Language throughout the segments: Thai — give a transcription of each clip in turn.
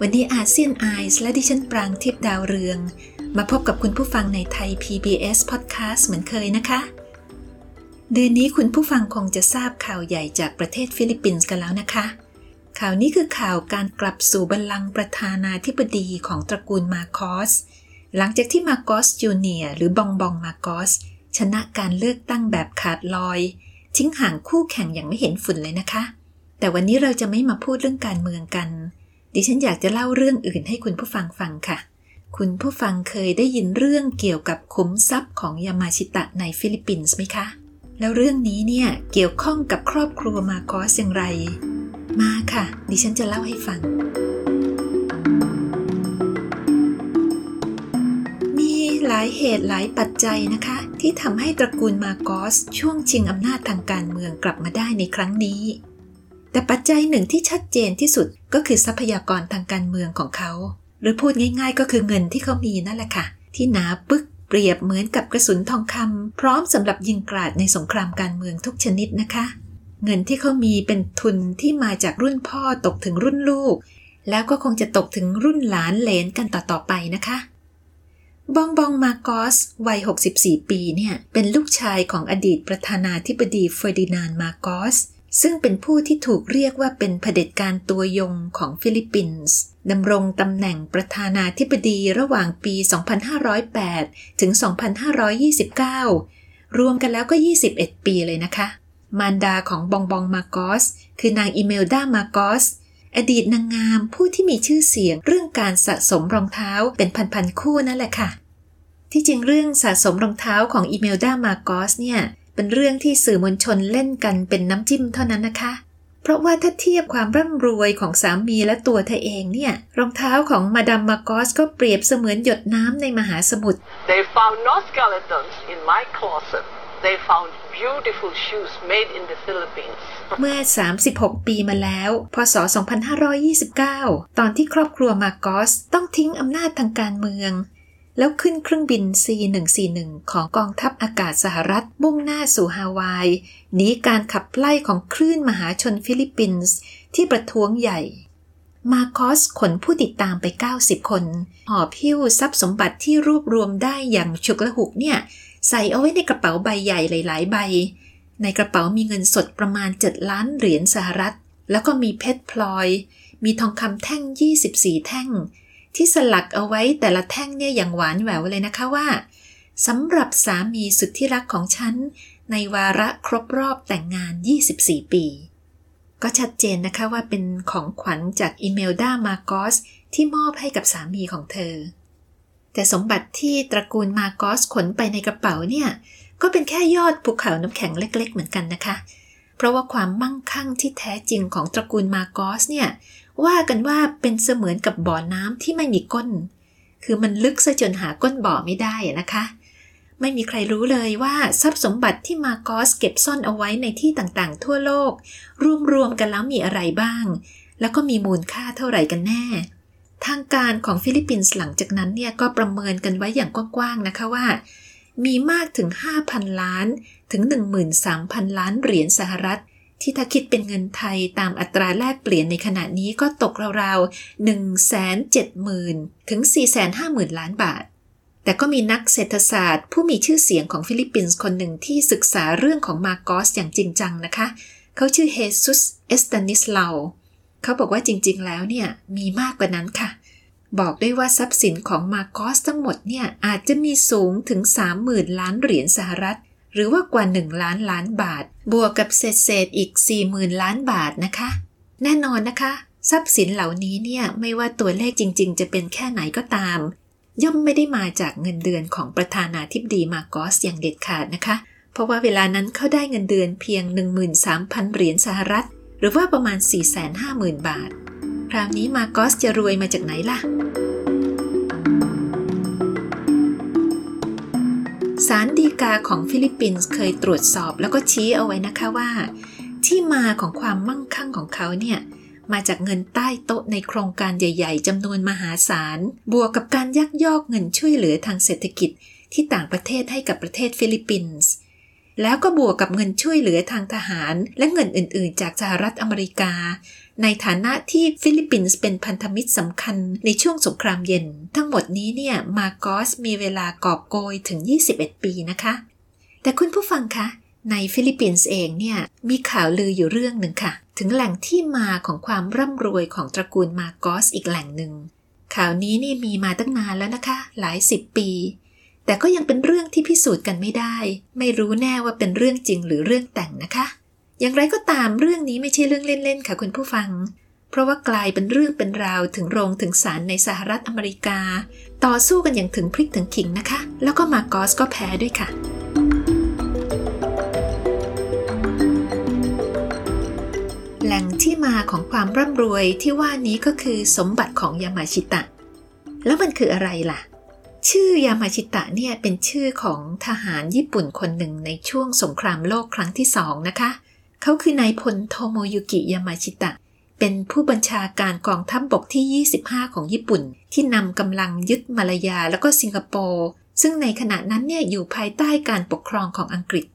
วันนี้ ASEAN Eyes และดิฉันปรางทิพย์ ดาวเรือง มาพบกับคุณผู้ฟังในไทย PBS Podcast เหมือนเคยนะคะ เดือนนี้คุณผู้ฟังคงจะทราบข่าวใหญ่จากประเทศฟิลิปปินส์กันแล้วนะคะ ข่าวนี้คือข่าวการกลับสู่บัลลังก์ประธานาธิบดีของตระกูลมาร์กอสหลังจากที่มาร์กอส Junior หรือบองบองมาร์กอสชนะการเลือกตั้งแบบขาดลอย ทิ้งห่างคู่แข่งอย่างไม่เห็นฝุ่นเลยนะคะ แต่วันนี้เราจะไม่มาพูดเรื่องการเมืองกัน ดิฉันอยากจะเล่าเรื่องอื่นให้คุณผู้ฟังฟังค่ะ คุณผู้ฟังเคยได้ยินเรื่องเกี่ยวกับขุมทรัพย์ของยามาชิตะในฟิลิปปินส์ไหมคะ แล้วเรื่องนี้เนี่ยเกี่ยวข้องกับครอบครัวมาร์กอสอย่างไร มาค่ะ ดิฉันจะเล่าให้ฟัง มีหลายเหตุหลายปัจจัยนะคะ ที่ทำให้ตระกูลมาโกสช่วงชิงอำนาจทางการเมืองกลับมาได้ในครั้งนี้ แต่ปัจจัยหนึ่งที่ชัดเจนที่สุดก็คือทรัพยากรทางการเมืองของเขา หรือพูดง่าย ๆ ก็คือเงินที่เขามีนั่นแหละค่ะ ที่หนาปึกเปรียบเหมือนกับกระสุนทองคำพร้อมสำหรับยิงกราดในสงครามการเมืองทุกชนิดนะคะ เงินที่เขามีเป็นทุนที่มาจากรุ่นพ่อตกถึงรุ่นลูก แล้วก็คงจะตกถึงรุ่นหลานเหลนกันต่อๆไปนะคะบองบองมาร์กอสวัย 64 ปีเนี่ย เป็นลูกชายของอดีตประธานาธิบดีเฟอร์ดินานด์มาร์กอส ซึ่งเป็นผู้ที่ถูกเรียกว่าเป็นเผด็จการตัวยงของฟิลิปปินส์ดำรงตำแหน่งประธานาธิบดีระหว่างปี 2508 ถึง 2529 รวมกันแล้วก็ 21 ปีเลยนะคะ มารดาของบองบองมาร์กอส คือนางอิเมลดามาร์กอส อดีตนางงามผู้ที่มีชื่อเสียงเรื่องการสะสมรองเท้าเป็นพันๆคู่นั่นแหละค่ะ ที่จริงเรื่องสะสมรองเท้าของอิเมลดามาร์กอสเนี่ย เป็นเรื่องที่สื่อมวลชนเล่นกันเป็นน้ำจิ้มเท่านั้นนะคะ เพราะว่าถ้าเทียบความร่ำรวยของสามีและตัวเธอเองเนี่ย รองเท้าของมาดามมาร์กอสก็เปรียบเสมือนหยดน้ำในมหาสมุทร They found no skeletons in my closet. They found beautiful shoes made in the Philippines. เมื่อ 36 ปีมาแล้ว พศ 2529 ตอนที่ครอบครัวมาร์กอสต้องทิ้งอำนาจทางการเมือง แล้วขึ้นเครื่องบิน C141 ของกองทัพอากาศสหรัฐมุ่งหน้าสู่ฮาวายหนีการขับไล่ของคลื่นมหาชนฟิลิปปินส์ที่ประท้วงใหญ่ มาร์กอสขนผู้ติดตามไป 90 คนหอบหิ้วทรัพย์สมบัติที่รวบรวมได้อย่างฉุกละหุกเนี่ย ใส่เอาไว้ในกระเป๋าใบใหญ่หลาย ๆ ใบ ในกระเป๋ามีเงินสดประมาณ 7 ล้านเหรียญสหรัฐ แล้วก็มีเพชรพลอย มีทองคำแท่ง 24 แท่ง ที่สลักเอาไว้แต่ละแท่งเนี่ยอย่างหวานแหววเลยนะคะว่าสำหรับสามีสุดที่รักของฉัน ในวาระครบรอบแต่งงาน 24 ปี ก็ชัดเจนนะคะว่าเป็นของขวัญจากอิเมลดามาโกสที่มอบให้กับสามีของเธอ แต่สมบัติที่ตระกูลมาโกสขนไปในกระเป๋าเนี่ย ก็เป็นแค่ยอดภูเขาน้ำแข็งเล็ก ๆ เหมือนกันนะคะ เพราะว่าความมั่งคั่งที่แท้จริงของตระกูลมาโกสเนี่ย ว่ากันว่าเป็นเสมือนกับบ่อน้ำที่ไม่มีก้น คือมันลึกซะจนหาก้นบ่อไม่ได้นะคะ ไม่มีใครรู้เลยว่าทรัพย์สมบัติที่มาโกสเก็บซ่อนเอาไว้ในที่ต่างๆ ทั่วโลก รวมๆกันแล้วมีอะไรบ้าง แล้วก็มีมูลค่าเท่าไหร่กันแน่ ทางการของฟิลิปปินส์หลังจากนั้นเนี่ยก็ประเมินกันไว้อย่างกว้างๆนะคะว่า มีมากถึง 5,000 ล้านถึง 13,000 ล้านเหรียญสหรัฐ ที่ถ้าคิดเป็นเงินไทยตามอัตราแลกเปลี่ยนในขณะนี้ก็ตกราวๆ 170,000 ถึง 450,000 ล้านบาท แต่ก็มีนักเศรษฐศาสตร์ ผู้มีชื่อเสียงของฟิลิปปินส์คนหนึ่งที่ศึกษาเรื่องของมาร์กอสอย่างจริงจังนะคะ เขาชื่อเฮซุส เอสตานิสลาเขาบอกว่าจริงๆ แล้วเนี่ยมีมากกว่านั้นค่ะ บอกด้วยว่าทรัพย์สินของมาโกสทั้งหมดเนี่ยอาจจะมีสูงถึง 30,000 ล้านเหรียญสหรัฐ หรือว่ากว่า 1 ล้านล้านบาท บวกกับเศษเศษอีก 40,000 ล้านบาทนะคะ แน่นอนนะคะ ทรัพย์สินเหล่านี้เนี่ยไม่ว่าตัวเลขจริง ๆ จะเป็นแค่ไหนก็ตาม ย่อมไม่ได้มาจากเงินเดือนของประธานาธิบดีมาโกสอย่างเด็ดขาดนะคะ เพราะว่าเวลานั้นเขาได้เงินเดือนเพียง 13,000 เหรียญสหรัฐ หรือว่าประมาณ 450,000 บาท คราวนี้มาโกสจะรวยมาจากไหนล่ะ ศาลฎีกาของฟิลิปปินส์เคยตรวจสอบแล้วก็ชี้เอาไว้นะคะว่า ที่มาของความมั่งคั่งของเขาเนี่ยมาจากเงินใต้โต๊ะในโครงการใหญ่ ๆจำนวนมหาศาล บวกกับการยักยอกเงินช่วยเหลือทางเศรษฐกิจที่ต่างประเทศให้กับประเทศฟิลิปปินส์ แล้วก็บวกกับเงินช่วยเหลือทางทหาร และเงินอื่น ๆ จากสหรัฐอเมริกา ในฐานะที่ฟิลิปปินส์เป็นพันธมิตรสำคัญในช่วงสงครามเย็น ทั้งหมดนี้เนี่ยมาร์กอสมีเวลากอบโกยถึง 21 ปีนะคะ แต่คุณผู้ฟังคะ ในฟิลิปปินส์เองเนี่ยมีข่าวลืออยู่เรื่องหนึ่งค่ะ ถึงแหล่งที่มาของความร่ำรวยของตระกูลมาร์กอสอีกแหล่งหนึ่งข่าวนี้นี่มีมาตั้งนานแล้วนะคะ หลายสิบปี แต่ก็ยังเป็นเรื่องที่พิสูจน์กันไม่ได้ ไม่รู้แน่ว่าเป็นเรื่องจริงหรือเรื่องแต่งนะคะ อย่างไรก็ตามเรื่องนี้ไม่ใช่เรื่องเล่นๆ ค่ะคุณผู้ฟัง เพราะว่ากลายเป็นเรื่องเป็นราวถึงโรงถึงศาลในสหรัฐอเมริกา ต่อสู้กันอย่างถึงพริกถึงขิงนะคะ แล้วก็มาโกสก็แพ้ด้วยค่ะแหล่งที่มาของความร่ำรวยที่ว่านี้ก็คือสมบัติของยามาชิตะ แล้วมันคืออะไรล่ะ ชื่อยามาชิตะเนี่ยเป็นชื่อของทหารญี่ปุ่นคนหนึ่งในช่วงสงครามโลกครั้งที่สองนะคะ เขาคือนายพลโทโมยุกิยามาชิตะ เป็นผู้บัญชาการกองทัพบบกที่ 25 ของญี่ปุ่น ที่นำกำลังยึดมาลายาแล้วก็สิงคโปร์ซึ่งในขณะนั้นเนี่ยอยู่ภายใต้การปกครองของอังกฤษ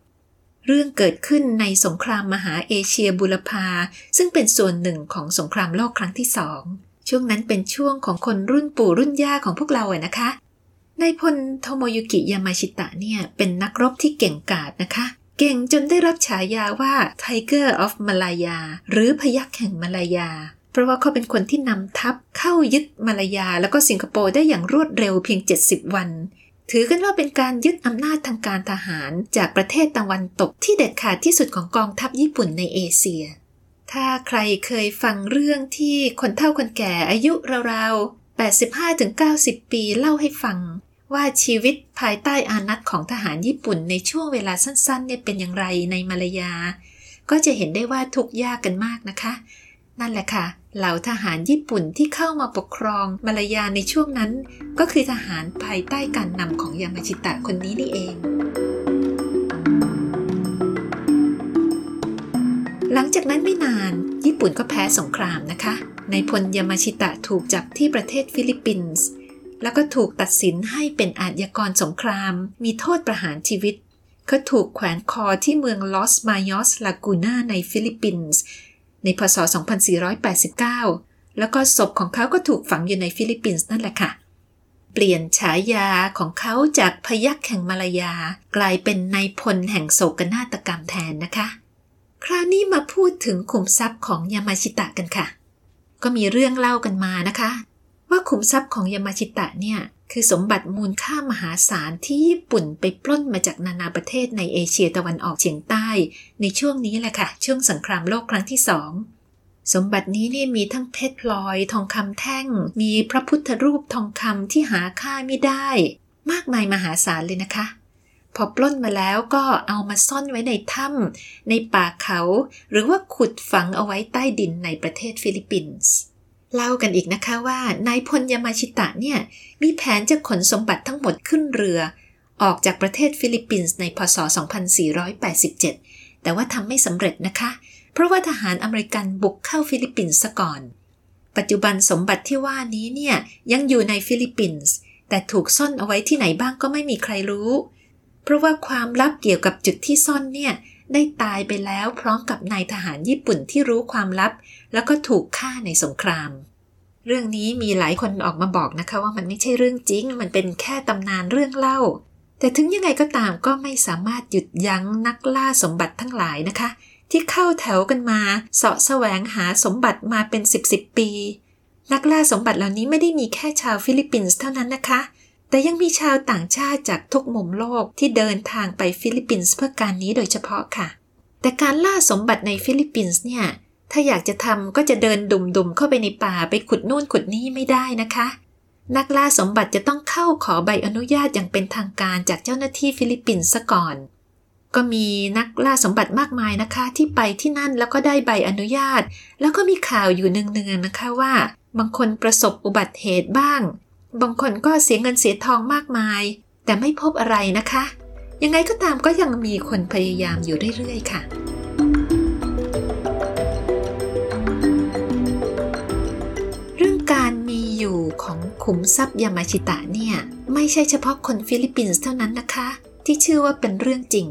เรื่องเกิดขึ้นในสงครามมหาเอเชียบุรพา ซึ่งเป็นส่วนหนึ่งของสงครามโลกครั้งที่สองช่วงนั้นเป็นช่วงของคนรุ่นปู่รุ่นย่าของพวกเราอะนะคะนายพลโทโมยุกิยามาชิตะเนี่ยเป็นนักรบที่เก่งกาจนะคะ เก่งจนได้รับฉายาว่า Tiger of Malaya หรือพยักแห่งมาลายา เพราะว่าเขาเป็นคนที่นำทัพเข้ายึดมาลายา แล้วก็สิงคโปร์ได้อย่างรวดเร็วเพียง 70 วัน ถือกันว่าเป็นการยึดอำนาจทางการทหารจากประเทศตะวันตกที่เด็ดขาดที่สุดของกองทัพญี่ปุ่นในเอเชีย ถ้าใครเคยฟังเรื่องที่คนเฒ่าคนแก่อายุราวๆ85-90 ปีเล่าให้ฟัง ว่าชีวิตภายใต้อานัตของทหารญี่ปุ่นในช่วงเวลาสั้นๆเนี่ยเป็นอย่างไรในมาลายา ก็จะเห็นได้ว่าทุกยากกันมากนะคะ นั่นแหละค่ะ เหล่าทหารญี่ปุ่นที่เข้ามาปกครองมาลายาในช่วงนั้น ก็คือทหารภายใต้การนำของยามาชิตะคนนี้นี่เอง หลังจากนั้นไม่นานญี่ปุ่นก็แพ้สงครามนะคะ นายพลยามาชิตะถูกจับที่ประเทศฟิลิปปินส์ แล้วก็ถูกตัดสินให้เป็นอาชญากรสงคราม มีโทษประหารชีวิต เขาถูกแขวนคอที่เมืองลอสบานยอสลากูนาในฟิลิปปินส์ ในพศ 2489 แล้วก็ศพของเขาก็ถูกฝังอยู่ในฟิลิปปินส์นั่นแหละค่ะ เปลี่ยนฉายาของเขาจากพยักแห่งมาลายา กลายเป็นนายพลแห่งโศกนาฏกรรมแทนนะคะ คราวนี้มาพูดถึงขุมทรัพย์ของยามาชิตะกันค่ะก็มีเรื่องเล่ากันมานะคะ ว่าขุมทรัพย์ของยามาชิตะเนี่ยคือสมบัติมูลค่ามหาศาลที่ญี่ปุ่นไปปล้นมาจากนานาประเทศในเอเชียตะวันออกเฉียงใต้ ในช่วงนี้แหละค่ะ ช่วงสงครามโลกครั้งที่สองสมบัตินี้นี่มีทั้งเพชรพลอย ทองคำแท่ง มีพระพุทธรูปทองคำที่หาค่าไม่ได้ มากมายมหาศาลเลยนะคะ พอปล้นมาแล้วก็เอามาซ่อนไว้ในถ้ำในป่าเขา หรือว่าขุดฝังเอาไว้ใต้ดินในประเทศฟิลิปปินส์ เล่ากันอีกนะคะว่านายพลยามาชิตะเนี่ยมีแผนจะขนสมบัติทั้งหมดขึ้นเรือ ออกจากประเทศฟิลิปปินส์ในพศ 2487 แต่ว่าทำไม่สำเร็จนะคะ เพราะว่าทหารอเมริกันบุกเข้าฟิลิปปินส์ซะก่อน ปัจจุบันสมบัติที่ว่านี้เนี่ยยังอยู่ในฟิลิปปินส์แต่ถูกซ่อนเอาไว้ที่ไหนบ้างก็ไม่มีใครรู้ เพราะว่าความลับเกี่ยวกับจุดที่ซ่อนเนี่ย ได้ตายไปแล้วพร้อมกับนายทหารญี่ปุ่นที่รู้ความลับ แล้วก็ถูกฆ่าในสงคราม เรื่องนี้มีหลายคนออกมาบอกนะคะว่ามันไม่ใช่เรื่องจริง มันเป็นแค่ตำนานเรื่องเล่า แต่ถึงยังไงก็ตามก็ไม่สามารถหยุดยั้งนักล่าสมบัติทั้งหลายนะคะ ที่เข้าแถวกันมาเสาะแสวงหาสมบัติมาเป็นสิบสิบปี นักล่าสมบัติเหล่านี้ไม่ได้มีแค่ชาวฟิลิปปินส์เท่านั้นนะคะ แต่ยังมีชาวต่างชาติจากทุกมุมโลกที่เดินทางไปฟิลิปปินส์เพื่อการนี้โดยเฉพาะค่ะ แต่การล่าสมบัติในฟิลิปปินส์เนี่ย ถ้าอยากจะทำก็จะเดินดุ่มๆเข้าไปในป่าไปขุดนู่นขุดนี่ไม่ได้นะคะ นักล่าสมบัติจะต้องเข้าขอใบอนุญาตอย่างเป็นทางการจากเจ้าหน้าที่ฟิลิปปินส์ซะก่อน ก็มีนักล่าสมบัติมากมายนะคะ ที่ไปที่นั่นแล้วก็ได้ใบอนุญาต แล้วก็มีข่าวอยู่เนืองๆนะคะว่า บางคนประสบอุบัติเหตุบ้าง บางคนก็เสียเงินเสียทองมากมาย แต่ไม่พบอะไรนะคะ ยังไงก็ตามก็ยังมีคนพยายามอยู่เรื่อยๆค่ะ เรื่องการมีอยู่ของขุมทรัพย์ยามาชิตะเนี่ย ไม่ใช่เฉพาะคนฟิลิปปินส์เท่านั้นนะคะ ที่เชื่อว่าเป็นเรื่องจริง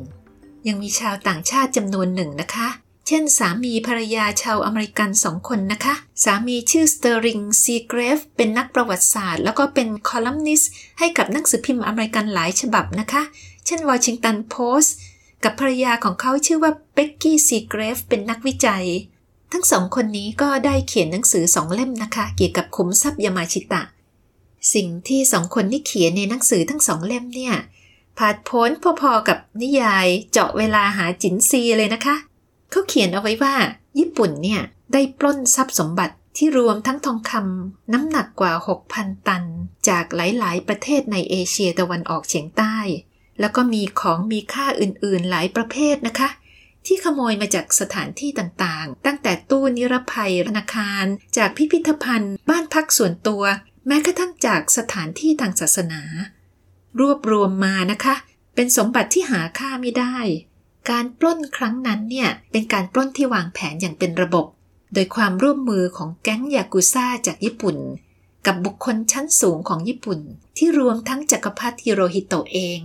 ยังมีชาวต่างชาติจำนวนหนึ่งนะคะ เช่นสามีภรรยาชาวอเมริกันสองคนนะคะ สามีชื่อสเตอริงซีเกรฟเป็นนักประวัติศาสตร์ แล้วก็เป็นคอลัมนิสต์ให้กับหนังสือพิมพ์อเมริกันหลายฉบับนะคะ เช่นวอชิงตันโพสต์กับภรรยาของเขาชื่อว่าเบกกี้ซีเกรฟเป็นนักวิจัย ทั้งสองคนนี้ก็ได้เขียนหนังสือสองเล่มนะคะ เกี่ยวกับขุมทรัพย์ยามาชิตะ สิ่งที่สองคนที่เขียนในหนังสือทั้งสองเล่มเนี่ยผาดพ้นพอๆกับนิยายเจาะเวลาหาจินซีเลยนะคะ เขาเขียนเอาไว้ว่า ญี่ปุ่นเนี่ยได้ปล้นทรัพย์สมบัติที่รวมทั้งทองคำน้ำหนักกว่า 6,000 ตัน จากหลาย ๆ ประเทศในเอเชียตะวันออกเฉียงใต้ แล้วก็มีของมีค่าอื่น ๆ หลายประเภทนะคะ ที่ขโมยมาจากสถานที่ต่างๆ ตั้งแต่ตู้นิรภัยธนาคาร จากพิพิธภัณฑ์ บ้านพักส่วนตัว แม้กระทั่งจากสถานที่ทางศาสนา รวบรวมมานะคะ เป็นสมบัติที่หาค่าไม่ได้ การปล้นครั้งนั้นเนี่ยเป็นการปล้นที่วางแผนอย่างเป็นระบบ โดยความร่วมมือของแก๊งยากุซ่าจากญี่ปุ่น กับบุคคลชั้นสูงของญี่ปุ่น ที่รวมทั้งจักรพรรดิฮิโรฮิโตะเอง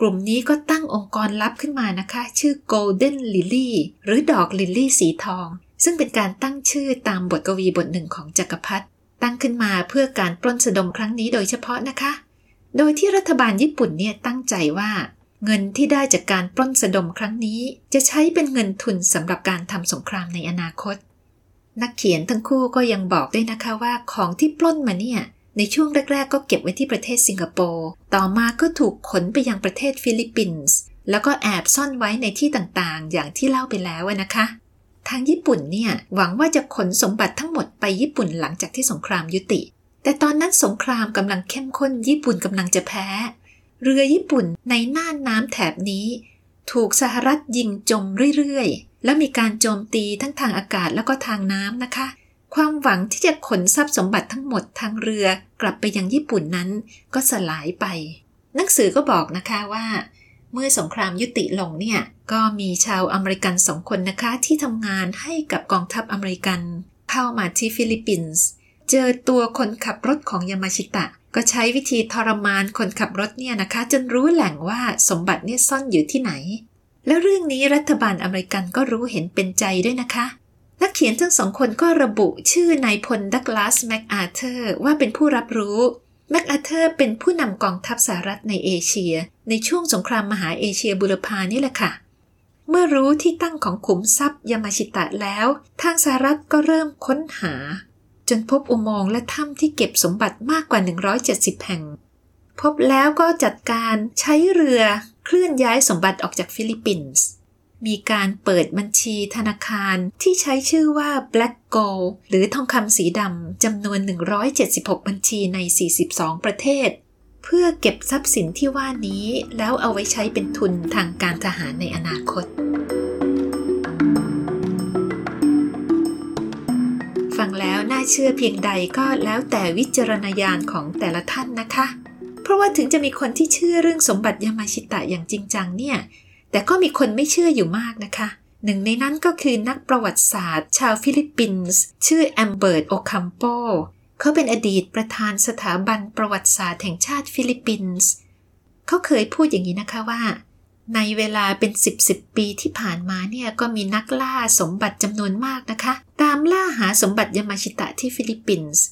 กลุ่มนี้ก็ตั้งองค์กรลับขึ้นมานะคะ ชื่อ Golden Lily หรือดอกลิลลี่สีทอง ซึ่งเป็นการตั้งชื่อตามบทกวีบทหนึ่งของจักรพรรดิตั้งขึ้นมาเพื่อการปล้นสะดมครั้งนี้โดยเฉพาะนะคะ โดยที่รัฐบาลญี่ปุ่นเนี่ยตั้งใจว่า เงินที่ได้จากการปล้นสะดมครั้งนี้ จะใช้เป็นเงินทุนสำหรับการทำสงครามในอนาคต นักเขียนทั้งคู่ก็ยังบอกด้วยนะคะว่าของที่ปล้นมาเนี่ยในช่วงแรก ๆ ก็เก็บไว้ที่ประเทศสิงคโปร์ต่อมาก็ถูกขนไปยังประเทศฟิลิปปินส์แล้วก็แอบซ่อนไว้ในที่ต่างๆ อย่างที่เล่าไปแล้วนะคะ ทางญี่ปุ่นเนี่ยหวังว่าจะขนสมบัติทั้งหมดไปญี่ปุ่นหลังจากที่สงครามยุติ แต่ตอนนั้นสงครามกำลังเข้มข้นญี่ปุ่นกำลังจะแพ้ เรือญี่ปุ่นในน่านน้ำแถบนี้ ถูกสหรัฐยิงจมเรื่อยๆ แล้วมีการโจมตีทั้งทางอากาศแล้วก็ทางน้ำนะคะ ความหวังที่จะขนทรัพย์สมบัติทั้งหมดทางเรือกลับไปยังญี่ปุ่นนั้นก็สลายไป หนังสือก็บอกนะคะว่า เมื่อสงครามยุติลงเนี่ย ก็มีชาวอเมริกันสองคนนะคะที่ทำงานให้กับกองทัพอเมริกัน เข้ามาที่ฟิลิปปินส์ เจอตัวคนขับรถของยามาชิตะ ก็ใช้วิธีทรมานคนขับรถเนี่ยนะคะ จนรู้แหล่งว่าสมบัติเนี่ยซ่อนอยู่ที่ไหน แล้วเรื่องนี้รัฐบาลอเมริกันก็รู้เห็นเป็นใจด้วยนะคะนักเขียนทั้งสองคนก็ระบุชื่อนายพลดักลาสแมคอาเธอร์ว่าเป็นผู้รับรู้แมคอาเธอร์เป็นผู้นำกองทัพสหรัฐในเอเชีย ในช่วงสงครามมหาเอเชียบุรพานี่แหละค่ะ เมื่อรู้ที่ตั้งของขุมทรัพย์ยามาชิตะแล้ว ทางสหรัฐก็เริ่มค้นหา จนพบอุโมงค์และถ้ำที่เก็บสมบัติมากกว่า 170 แห่ง พบแล้วก็จัดการใช้เรือเคลื่อนย้ายสมบัติออกจากฟิลิปปินส์มีการเปิดบัญชีธนาคารที่ใช้ชื่อว่า Black Gold หรือทองคำสีดำจำนวน 176 บัญชีใน 42 ประเทศ เพื่อเก็บทรัพย์สินที่ว่านี้แล้วเอาไว้ใช้เป็นทุนทางการทหารในอนาคต ฟังแล้วน่าเชื่อเพียงใดก็แล้วแต่วิจารณญาณของแต่ละท่านนะคะ เพราะว่าถึงจะมีคนที่เชื่อเรื่องสมบัติยามาชิตะอย่างจริงจังเนี่ย แต่ก็มีคนไม่เชื่ออยู่มากนะคะ หนึ่งในนั้นก็คือนักประวัติศาสตร์ ชาวฟิลิปปินส์ชื่อแอมเบิร์ตโอคัมโปเขาเป็นอดีตประธานสถาบันประวัติศาสตร์แห่งชาติฟิลิปปินส์เขาเคยพูดอย่างนี้นะคะว่า ในเวลาเป็นสิบสิบปีที่ผ่านมาเนี่ยก็มีนักล่าสมบัติจำนวนมากนะคะ ตามล่าหาสมบัติยามาชิตะที่ฟิลิปปินส์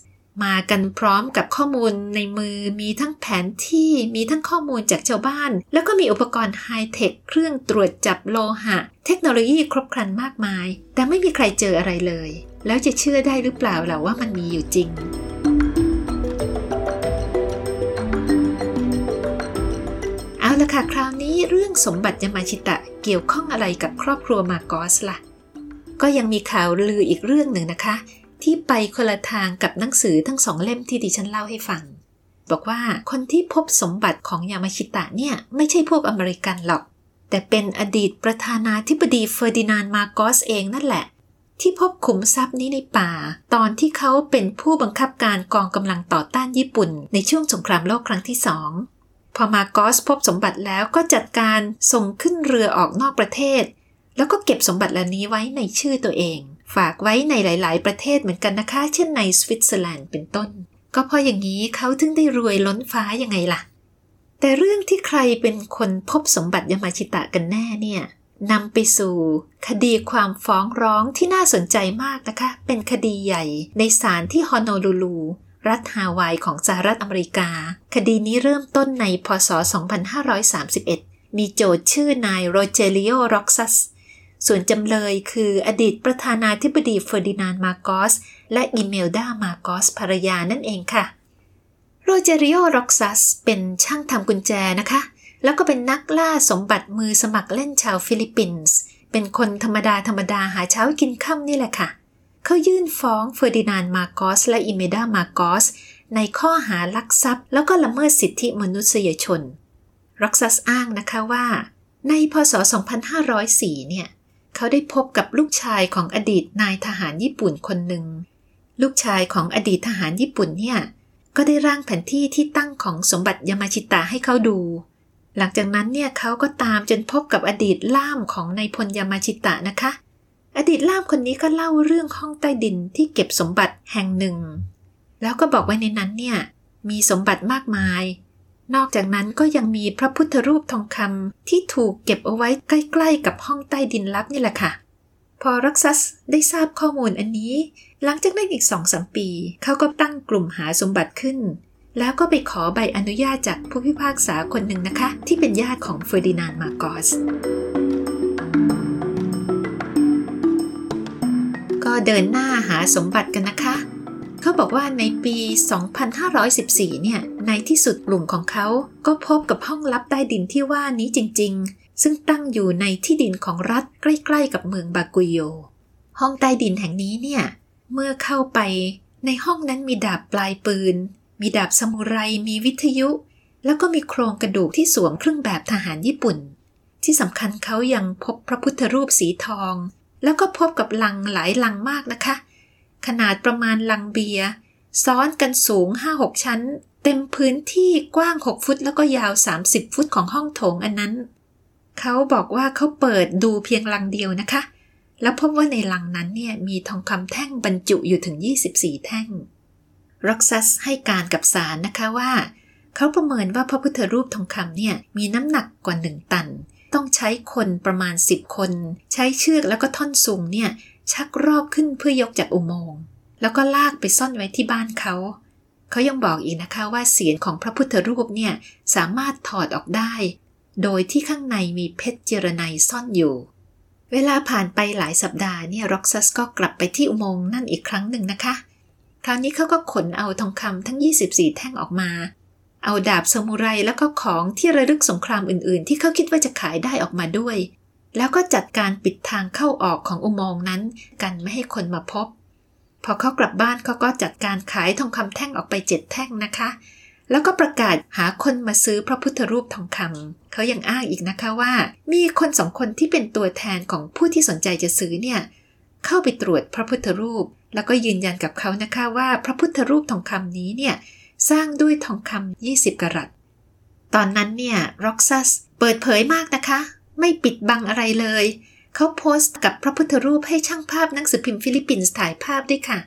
มากันพร้อมกับข้อมูลในมือมีทั้งแผนที่มีทั้งข้อมูลจากชาวบ้าน แล้วก็มีอุปกรณ์ไฮเทคเครื่องตรวจจับโลหะ เทคโนโลยีครบครันมากมาย แต่ไม่มีใครเจออะไรเลย แล้วจะเชื่อได้หรือเปล่าล่ะว่ามันมีอยู่จริง ละค่ะ คราวนี้เรื่องสมบัติยามาชิตะเกี่ยวข้องอะไรกับครอบครัวมาโกสล่ะ ก็ยังมีข่าวลืออีกเรื่องหนึ่งนะคะ ที่ไปคนละทางกับหนังสือทั้งสองเล่มที่ดิฉันเล่าให้ฟัง บอกว่าคนที่พบสมบัติของยามาชิตะเนี่ยไม่ใช่พวกอเมริกันหรอก แต่เป็นอดีตประธานาธิบดีเฟอร์ดินานด์ มาร์กอสเองนั่นแหละ ที่พบขุมทรัพย์นี้ในป่า ตอนที่เขาเป็นผู้บังคับการกองกำลังต่อต้านญี่ปุ่น ในช่วงสงครามโลกครั้งที่สอง พอมาร์กอสพบสมบัติแล้วก็จัดการส่งขึ้นเรือออกนอกประเทศ แล้วก็เก็บสมบัติเหล่านี้ไว้ในชื่อตัวเอง ฝากไว้ในหลาย ๆ ประเทศเหมือนกันนะคะ เช่นในสวิตเซอร์แลนด์เป็นต้น ก็เพราะอย่างนี้เขาถึงได้รวยล้นฟ้ายังไงล่ะ แต่เรื่องที่ใครเป็นคนพบสมบัติยามาชิตะกันแน่เนี่ยนำไปสู่ คดีความฟ้องร้องที่น่าสนใจมากนะคะ เป็นคดีใหญ่ในศาลที่โฮโนลูลู รัฐฮาวายของสหรัฐอเมริกา คดีนี้เริ่มต้นในพศ 2531 มีโจทก์ชื่อนายโรเจริโอร็อกซัส ส่วนจำเลยคืออดีตประธานาธิบดีเฟอร์ดินานด์มาร์กอส และอิเมลดามาโกสภรรยานั่นเองค่ะ โรเจริโอร็อกซัสเป็นช่างทำกุญแจนะคะ แล้วก็เป็นนักล่าสมบัติมือสมัครเล่นชาวฟิลิปปินส์ เป็นคนธรรมดาธรรมดาหาเช้ากินค่ำนี่แหละค่ะ เขายื่นฟ้องเฟอร์ดินานมาโกสและอิเมดามาโกสในข้อหาลักทรัพย์ แล้วก็ละเมิดสิทธิมนุษยชน ร็อกซัสอ้างนะคะว่า ในพศ 2504 เนี่ย เขาได้พบกับลูกชายของอดีตนายทหารญี่ปุ่นคนหนึ่ง ลูกชายของอดีตทหารญี่ปุ่นเนี่ย ก็ได้ร่างแผนที่ที่ตั้งของสมบัติยามาชิตะให้เขาดู หลังจากนั้นเนี่ยเขาก็ตามจนพบกับอดีตล่ามของนายพลยามาชิตะนะคะ อดีตล่ามคนนี้ก็เล่าเรื่องห้องใต้ดินที่เก็บสมบัติแห่งหนึ่ง แล้วก็บอกไว้ในนั้นเนี่ย มีสมบัติมากมาย นอกจากนั้นก็ยังมีพระพุทธรูปทองคำที่ถูกเก็บเอาไว้ใกล้ๆ กับห้องใต้ดินลับนี่แหละค่ะ พอร็อกซัสได้ทราบข้อมูลอันนี้ หลังจากนั้นอีกสองสามปี เขาก็ตั้งกลุ่มหาสมบัติขึ้น แล้วก็ไปขอใบอนุญาตจากผู้พิพากษาคนหนึ่งนะคะ ที่เป็นญาติของเฟอร์ดินานด์มาโกส เดินหน้าหาสมบัติกันนะคะ เขาบอกว่าในปี 2514 เนี่ย ในที่สุดกลุ่มของเขาก็พบกับห้องลับใต้ดินที่ว่านี้จริง ๆ ซึ่งตั้งอยู่ในที่ดินของรัฐใกล้ๆ กับเมืองบากิโอ ห้องใต้ดินแห่งนี้เนี่ย เมื่อเข้าไปในห้องนั้นมีดาบปลายปืน มีดาบซามูไร มีวิทยุ แล้วก็มีโครงกระดูกที่สวมเครื่องแบบทหารญี่ปุ่น ที่สำคัญเขายังพบพระพุทธรูปสีทอง แล้วก็พบกับลังหลายลังมากนะคะ ขนาดประมาณลังเบียร์ซ้อนกันสูง 5-6 ชั้น เต็มพื้นที่กว้าง 6 ฟุต แล้วก็ยาว 30 ฟุตของห้องโถงอันนั้น เขาบอกว่าเขาเปิดดูเพียงลังเดียวนะคะ แล้วพบว่าในลังนั้นเนี่ยมีทองคำแท่งบรรจุอยู่ถึง 24 แท่งร็อกซัสให้การกับศาลนะคะว่า เขาประเมินว่าพระพุทธรูปทองคำเนี่ยมีน้ำหนักกว่าหนึ่งตัน ต้องใช้คนประมาณ 10 คน ใช้เชือกแล้วก็ท่อนสูงเนี่ย ชักรอบขึ้นเพื่อยกจากอุโมงค์แล้วก็ลากไปซ่อนไว้ที่บ้านเขา เขายังบอกอีกนะคะว่าเสียงของพระพุทธรูปเนี่ย สามารถถอดออกได้ โดยที่ข้างในมีเพชรเจรไนซ่อนอยู่ เวลาผ่านไปหลายสัปดาห์เนี่ยร็อกซัสก็กลับไปที่อุโมงค์นั่นอีกครั้งหนึ่งนะคะ คราวนี้เขาก็ขนเอาทองคำทั้ง 24 แท่งออกมา เอาดาบซามูไรแล้วก็ของที่ระลึกสงครามอื่นๆ ที่เขาคิดว่าจะขายได้ออกมาด้วย แล้วก็จัดการปิดทางเข้าออกของอุโมงค์นั้น กันไม่ให้คนมาพบ พอเขากลับบ้านเขาก็จัดการขายทองคำแท่งออกไปเจ็ดแท่งนะคะ แล้วก็ประกาศหาคนมาซื้อพระพุทธรูปทองคำเขายังอ้างอีกนะคะว่า มีคนสองคนที่เป็นตัวแทนของผู้ที่สนใจจะซื้อเนี่ยเข้าไปตรวจพระพุทธรูป แล้วก็ยืนยันกับเขานะคะว่าพระพุทธรูปทองคำนี้เนี่ย สร้างด้วยทองคำ20 กะรัต ตอนนั้นเนี่ยร็อกซัสเปิดเผยมากนะคะ ไม่ปิดบังอะไรเลย เขาโพสต์กับพระพุทธรูปให้ช่างภาพหนังสือพิมพ์ฟิลิปปินส์ถ่ายภาพด้วยค่ะ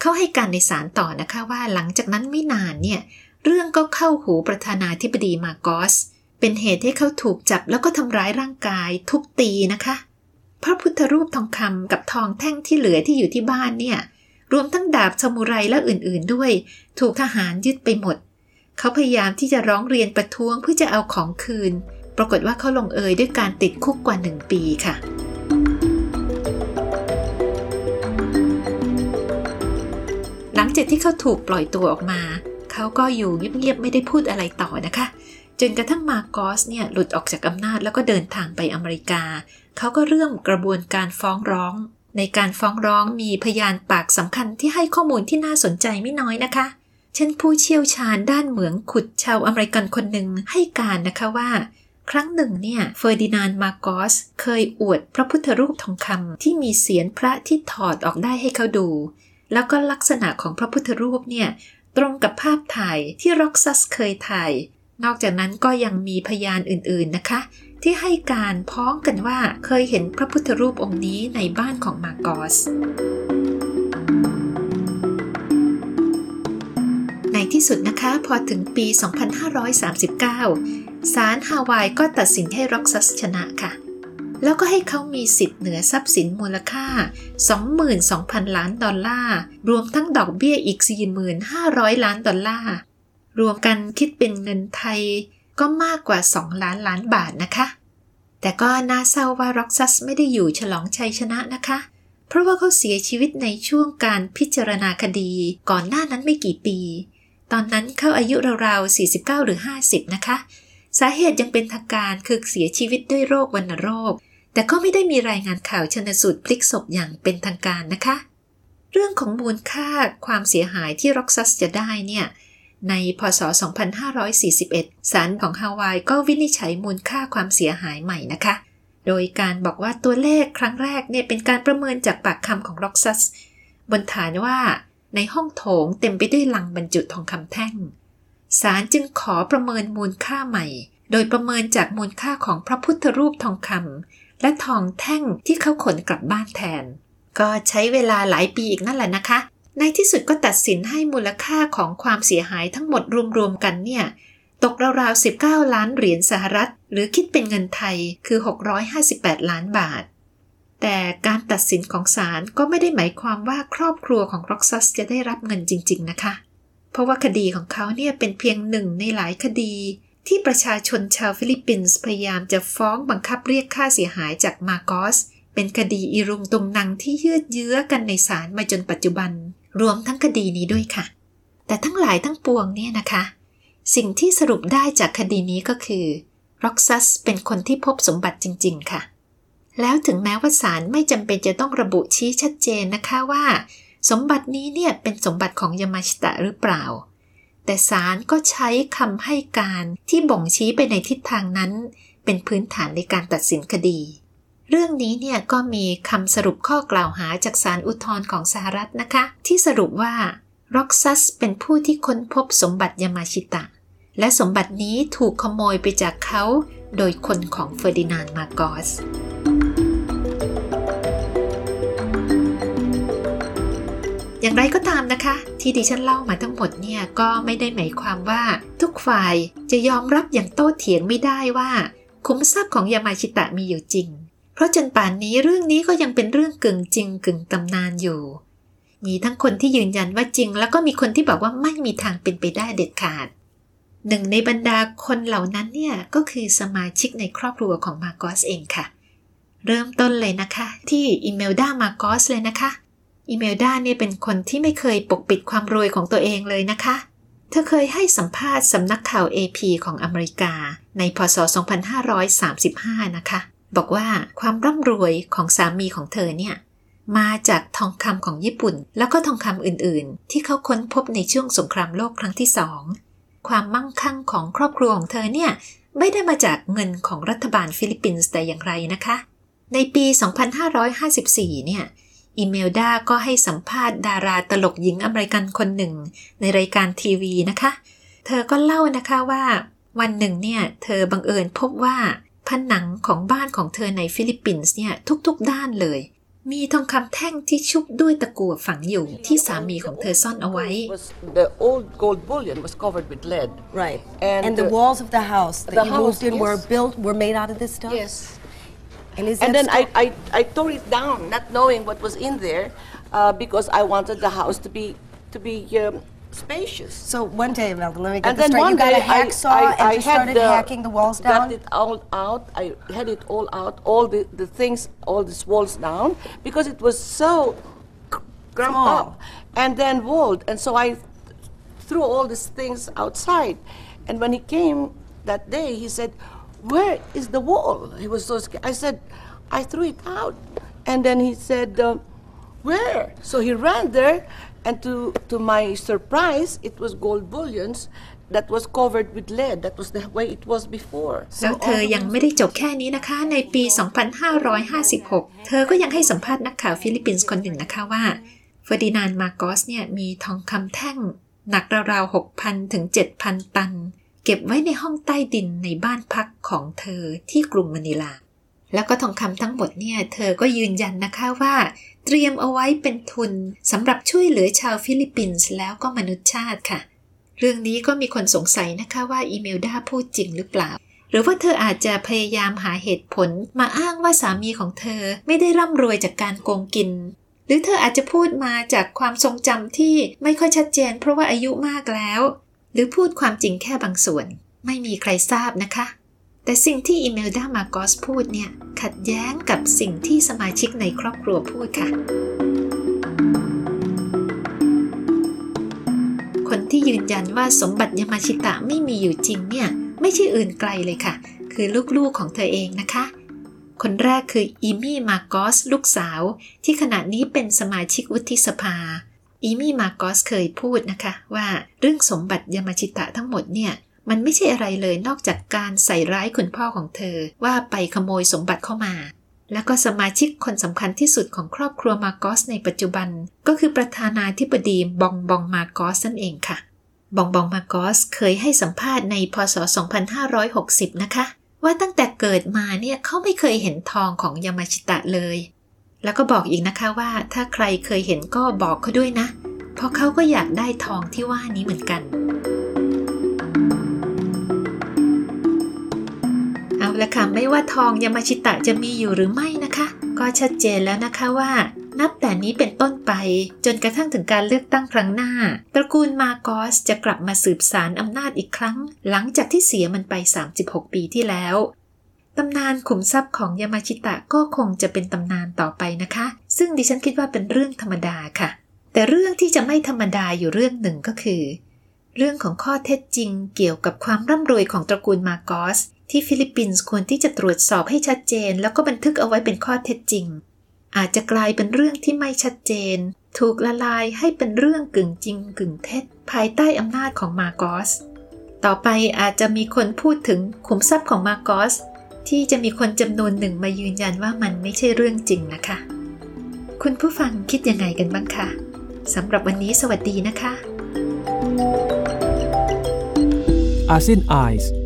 เขาให้การในสารต่อนะคะว่าหลังจากนั้นไม่นานเนี่ย เรื่องก็เข้าหูประธานาธิบดีมาโกส เป็นเหตุให้เขาถูกจับแล้วก็ทำร้ายร่างกาย ทุบตีนะคะ พระพุทธรูปทองคำกับทองแท่งที่เหลือที่อยู่ที่บ้านเนี่ย รวมทั้งดาบซามูไรและอื่นๆด้วย ถูกทหารยึดไปหมด เขาพยายามที่จะร้องเรียนประท้วงเพื่อจะเอาของคืน ปรากฏว่าเขาลงเอยด้วยการติดคุกกว่าหนึ่งปีค่ะหลังจากที่เขาถูกปล่อยตัวออกมา เขาก็อยู่เงียบๆไม่ได้พูดอะไรต่อนะคะ จนกระทั่งมาโกสเนี่ยหลุดออกจากอำนาจแล้วก็เดินทางไปอเมริกา เขาก็เริ่มกระบวนการฟ้องร้อง ในการฟ้องร้องมีพยานปากสำคัญที่ให้ข้อมูลที่น่าสนใจไม่น้อยนะคะ เช่นผู้เชี่ยวชาญด้านเหมืองขุดชาวอเมริกันคนหนึ่งให้การนะคะว่า ครั้งหนึ่งเนี่ยเฟอร์ดินานมาโกสเคยอวดพระพุทธรูปทองคำที่มีเศียรพระที่ถอดออกได้ให้เขาดู แล้วก็ลักษณะของพระพุทธรูปเนี่ยตรงกับภาพถ่ายที่ร็อกซัสเคยถ่าย นอกจากนั้นก็ยังมีพยานอื่นๆนะคะ ที่ให้การพ้องกันว่าเคยเห็นพระพุทธรูปองค์นี้ในบ้านของมาโกสในที่สุดนะคะพอถึงปี 2539 ศาลฮาวายก็ตัดสินให้ร็อกซัสชนะค่ะ แล้วก็ให้เขามีสิทธิ์เหนือทรัพย์สินมูลค่า 22,000 ล้านดอลลาร์ รวมทั้งดอกเบี้ยอีก 4,500ล้านดอลลาร์ รวมกันคิดเป็นเงินไทยก็มากกว่า 2 ล้านล้านบาทนะคะ แต่ก็น่าเศร้าว่าร็อกซัสไม่ได้อยู่ฉลองชัยชนะนะคะ เพราะว่าเขาเสียชีวิตในช่วงการพิจารณาคดีก่อนหน้านั้นไม่กี่ปี ตอนนั้นเขาอายุราวๆ 49 หรือ 50 นะคะ สาเหตุอย่างเป็นทางการคือเสียชีวิตด้วยโรควัณโรค แต่ก็ไม่ได้มีรายงานข่าวชันสูตรพลิกศพอย่างเป็นทางการนะคะ เรื่องของมูลค่าความเสียหายที่ร็อกซัสจะได้เนี่ย ในพศ 2541 ศาลของฮาวายก็วินิจฉัยมูลค่าความเสียหายใหม่นะคะ โดยการบอกว่าตัวเลขครั้งแรกเนี่ยเป็นการประเมินจากปากคำของร็อกซัส บนฐานว่าในห้องโถงเต็มไปด้วยลังบรรจุทองคำแท่ง ศาลจึงขอประเมินมูลค่าใหม่ โดยประเมินจากมูลค่าของพระพุทธรูปทองคำและทองแท่งที่เขาขนกลับบ้านแทน ก็ใช้เวลาหลายปีอีกนั่นแหละนะคะ ในที่สุดก็ตัดสินให้มูลค่าของความเสียหายทั้งหมดรวมๆกันเนี่ย ตกราวๆ 19 ล้านเหรียญสหรัฐ หรือคิดเป็นเงินไทยคือ 658 ล้านบาท แต่การตัดสินของศาลก็ไม่ได้หมายความว่าครอบครัวของร็อกซัสจะได้รับเงินจริง ๆ นะคะ เพราะว่าคดีของเขาเนี่ยเป็นเพียงหนึ่งในหลายคดี ที่ประชาชนชาวฟิลิปปินส์พยายามจะฟ้องบังคับเรียกค่าเสียหายจากมาโกสเป็นคดีอีรุงตุงนังที่ยืดเยื้อกันในศาลมาจนปัจจุบัน รวมทั้งคดีนี้ด้วยค่ะ แต่ทั้งหลายทั้งปวงเนี่ยนะคะ สิ่งที่สรุปได้จากคดีนี้ก็คือร็อกซัสเป็นคนที่พบสมบัติจริง ๆ ค่ะ แล้วถึงแม้ว่าศาลไม่จำเป็นจะต้องระบุชี้ชัดเจนนะคะว่า สมบัตินี้เนี่ยเป็นสมบัติของยามาชิตะหรือเปล่า แต่ศาลก็ใช้คำให้การที่บ่งชี้ไปในทิศทางนั้น เป็นพื้นฐานในการตัดสินคดี เรื่องนี้เนี่ยก็มีคำสรุปข้อกล่าวหาจากศาลอุทธรณ์ของสหรัฐนะคะ ที่สรุปว่าร็อกซัสเป็นผู้ที่ค้นพบสมบัติยามาชิตะ และสมบัตินี้ถูกขโมยไปจากเขาโดยคนของเฟอร์ดินานด์มาโกสอย่างไรก็ตามนะคะ ที่ดิฉันเล่ามาทั้งหมดเนี่ยก็ไม่ได้หมายความว่า ทุกฝ่ายจะยอมรับอย่างโต้เถียงไม่ได้ว่า คุ้มทรัพย์ของยามาชิตะมีอยู่จริง เพราะจนป่านนี้เรื่องนี้ก็ยังเป็นเรื่องกึ่งจริงกึ่งตำนานอยู่ มีทั้งคนที่ยืนยันว่าจริง แล้วก็มีคนที่บอกว่าไม่มีทางเป็นไปได้เด็ดขาด หนึ่งในบรรดาคนเหล่านั้นเนี่ยก็คือสมาชิกในครอบครัวของมาโกสเองค่ะ เริ่มต้นเลยนะคะ ที่อิเมลดามาโกสเลยนะคะอิเมลดาเนี่ยเป็นคนที่ไม่เคยปกปิดความรวยของตัวเองเลยนะคะ เธอเคยให้สัมภาษณ์สำนักข่าว AP ของอเมริกาในพศ 2535 นะคะ บอกว่าความร่ำรวยของสามีของเธอเนี่ยมาจากทองคำของญี่ปุ่น แล้วก็ทองคำอื่นๆ ที่เขาค้นพบในช่วงสงครามโลกครั้งที่สองความมั่งคั่งของครอบครัวของเธอเนี่ยไม่ได้มาจากเงินของรัฐบาลฟิลิปปินส์แต่อย่างใดนะคะ ในปี 2554 เนี่ยอีเมลดาก็ให้สัมภาษณ์ดาราตลกหญิงอเมริกันคนหนึ่ง ในรายการทีวีนะคะ เธอก็เล่านะคะว่า วันหนึ่งเนี่ยเธอบังเอิญพบว่า ผนังของบ้านของเธอในฟิลิปปินส์เนี่ยทุกๆด้านเลย มีทองคำแท่งที่ชุบด้วยตะกั่วฝังอยู่ที่สามีของเธอซ่อนเอาไว้ พศ the old gold bullion was covered with lead. Right. And, And, the uh, walls of the house that the you house, moved in were yes. built were made out of this stuff. Yes. And is And that then I, stuff- I, I tore it down, not knowing what was in there, uh, because I wanted the house to be to be um, spacious. So one day, Melvin, let me get And this then straight. one You got a hacksaw I, I, and I had started the, hacking the walls down. Got it all out. I had it all out, all the, the things, all these walls down, because it was so cramped up and then walled. And so I threw all these things outside. And when he came that day, he said, "Where is the wall?" He was so scared. I said, "I threw it out." And then he said, uh, "Where?" So he ran there, and to to my surprise, it was gold bullions that was covered with lead. That was the way it was before. แล้วเธอยังไม่ได้จบแค่นี้นะคะ ในปี 2556 เธอก็ยังให้สัมภาษณ์นักข่าวฟิลิปปินส์คนหนึ่งนะคะว่าเฟอร์ดินานด์มาโกสเนี่ยมีทองคำแท่ง หนักราวๆ 6,000 ถึง 7,000 ตัน เก็บไว้ในห้องใต้ดินในบ้านพักของเธอที่กรุงมะนิลา แล้วก็ทองคำทั้งหมดเนี่ย เธอก็ยืนยันนะคะว่า เตรียมเอาไว้เป็นทุนสำหรับช่วยเหลือชาวฟิลิปปินส์แล้วก็มนุษยชาติค่ะ เรื่องนี้ก็มีคนสงสัยนะคะว่าอีเมลดาพูดจริงหรือเปล่า หรือว่าเธออาจจะพยายามหาเหตุผลมาอ้างว่าสามีของเธอไม่ได้ร่ำรวยจากการโกงกิน หรือเธออาจจะพูดมาจากความทรงจำที่ไม่ค่อยชัดเจน เพราะว่าอายุมากแล้ว หรือพูดความจริงแค่บางส่วน ไม่มีใครทราบนะคะ แต่สิ่งที่อีเมลดามาโกสพูดเนี่ย ขัดแย้งกับสิ่งที่สมาชิกในครอบครัวพูดค่ะ คนที่ยืนยันว่าสมบัติยามาชิตะไม่มีอยู่จริงเนี่ย ไม่ใช่อื่นไกลเลยค่ะ คือลูกๆของเธอเองนะคะ คนแรกคืออีมี่มาโกสลูกสาว ที่ขณะนี้เป็นสมาชิกวุฒิสภาอีมี่มาโกสเคยพูดนะคะว่าเรื่องสมบัติยามาชิตะทั้งหมดเนี่ย มันไม่ใช่อะไรเลยนอกจากการใส่ร้ายคุณพ่อของเธอ ว่าไปขโมยสมบัติเข้ามา แล้วก็สมาชิกคนสำคัญที่สุดของครอบครัวมาโกสในปัจจุบัน ก็คือประธานาธิบดีบองบองมาโกสนั่นเองค่ะ บองบองมาโกสเคยให้สัมภาษณ์ในพศ 2560 นะคะ ว่าตั้งแต่เกิดมาเนี่ยเขาไม่เคยเห็นทองของยามาชิตะเลย แล้วก็บอกอีกนะคะว่าถ้าใครเคยเห็นก็บอกเขาด้วยนะ เพราะเขาก็อยากได้ทองที่ว่านี้เหมือนกัน ละค่ะไม่ว่าทองยามาชิตะจะมีอยู่หรือไม่นะคะ ก็ชัดเจนแล้วนะคะว่า นับแต่นี้เป็นต้นไป จนกระทั่งถึงการเลือกตั้งครั้งหน้า ตระกูลมาโกสจะกลับมาสืบสารอำนาจอีกครั้ง หลังจากที่เสียมันไป 36 ปีที่แล้วตำนานขุมทรัพย์ของยามาชิตะก็คงจะเป็นตำนานต่อไปนะคะ ซึ่งดิฉันคิดว่าเป็นเรื่องธรรมดาค่ะ แต่เรื่องที่จะไม่ธรรมดาอยู่เรื่องหนึ่งก็คือ เรื่องของข้อเท็จจริงเกี่ยวกับความร่ำรวยของตระกูลมาโกส ที่ฟิลิปปินส์ควรที่จะตรวจสอบให้ชัดเจน แล้วก็บันทึกเอาไว้เป็นข้อเท็จจริง อาจจะกลายเป็นเรื่องที่ไม่ชัดเจน ถูกละลายให้เป็นเรื่องกึ่งจริงกึ่งเท็จ ภายใต้อำนาจของมาโกส ต่อไปอาจจะมีคนพูดถึงขุมทรัพย์ของมาโกส ที่จะมีคนจำนวนหนึ่งมายืนยันว่ามันไม่ใช่เรื่องจริงนะคะ คุณผู้ฟังคิดยังไงกันบ้างคะสำหรับวันนี้สวัสดีนะคะอาเซียนไอส์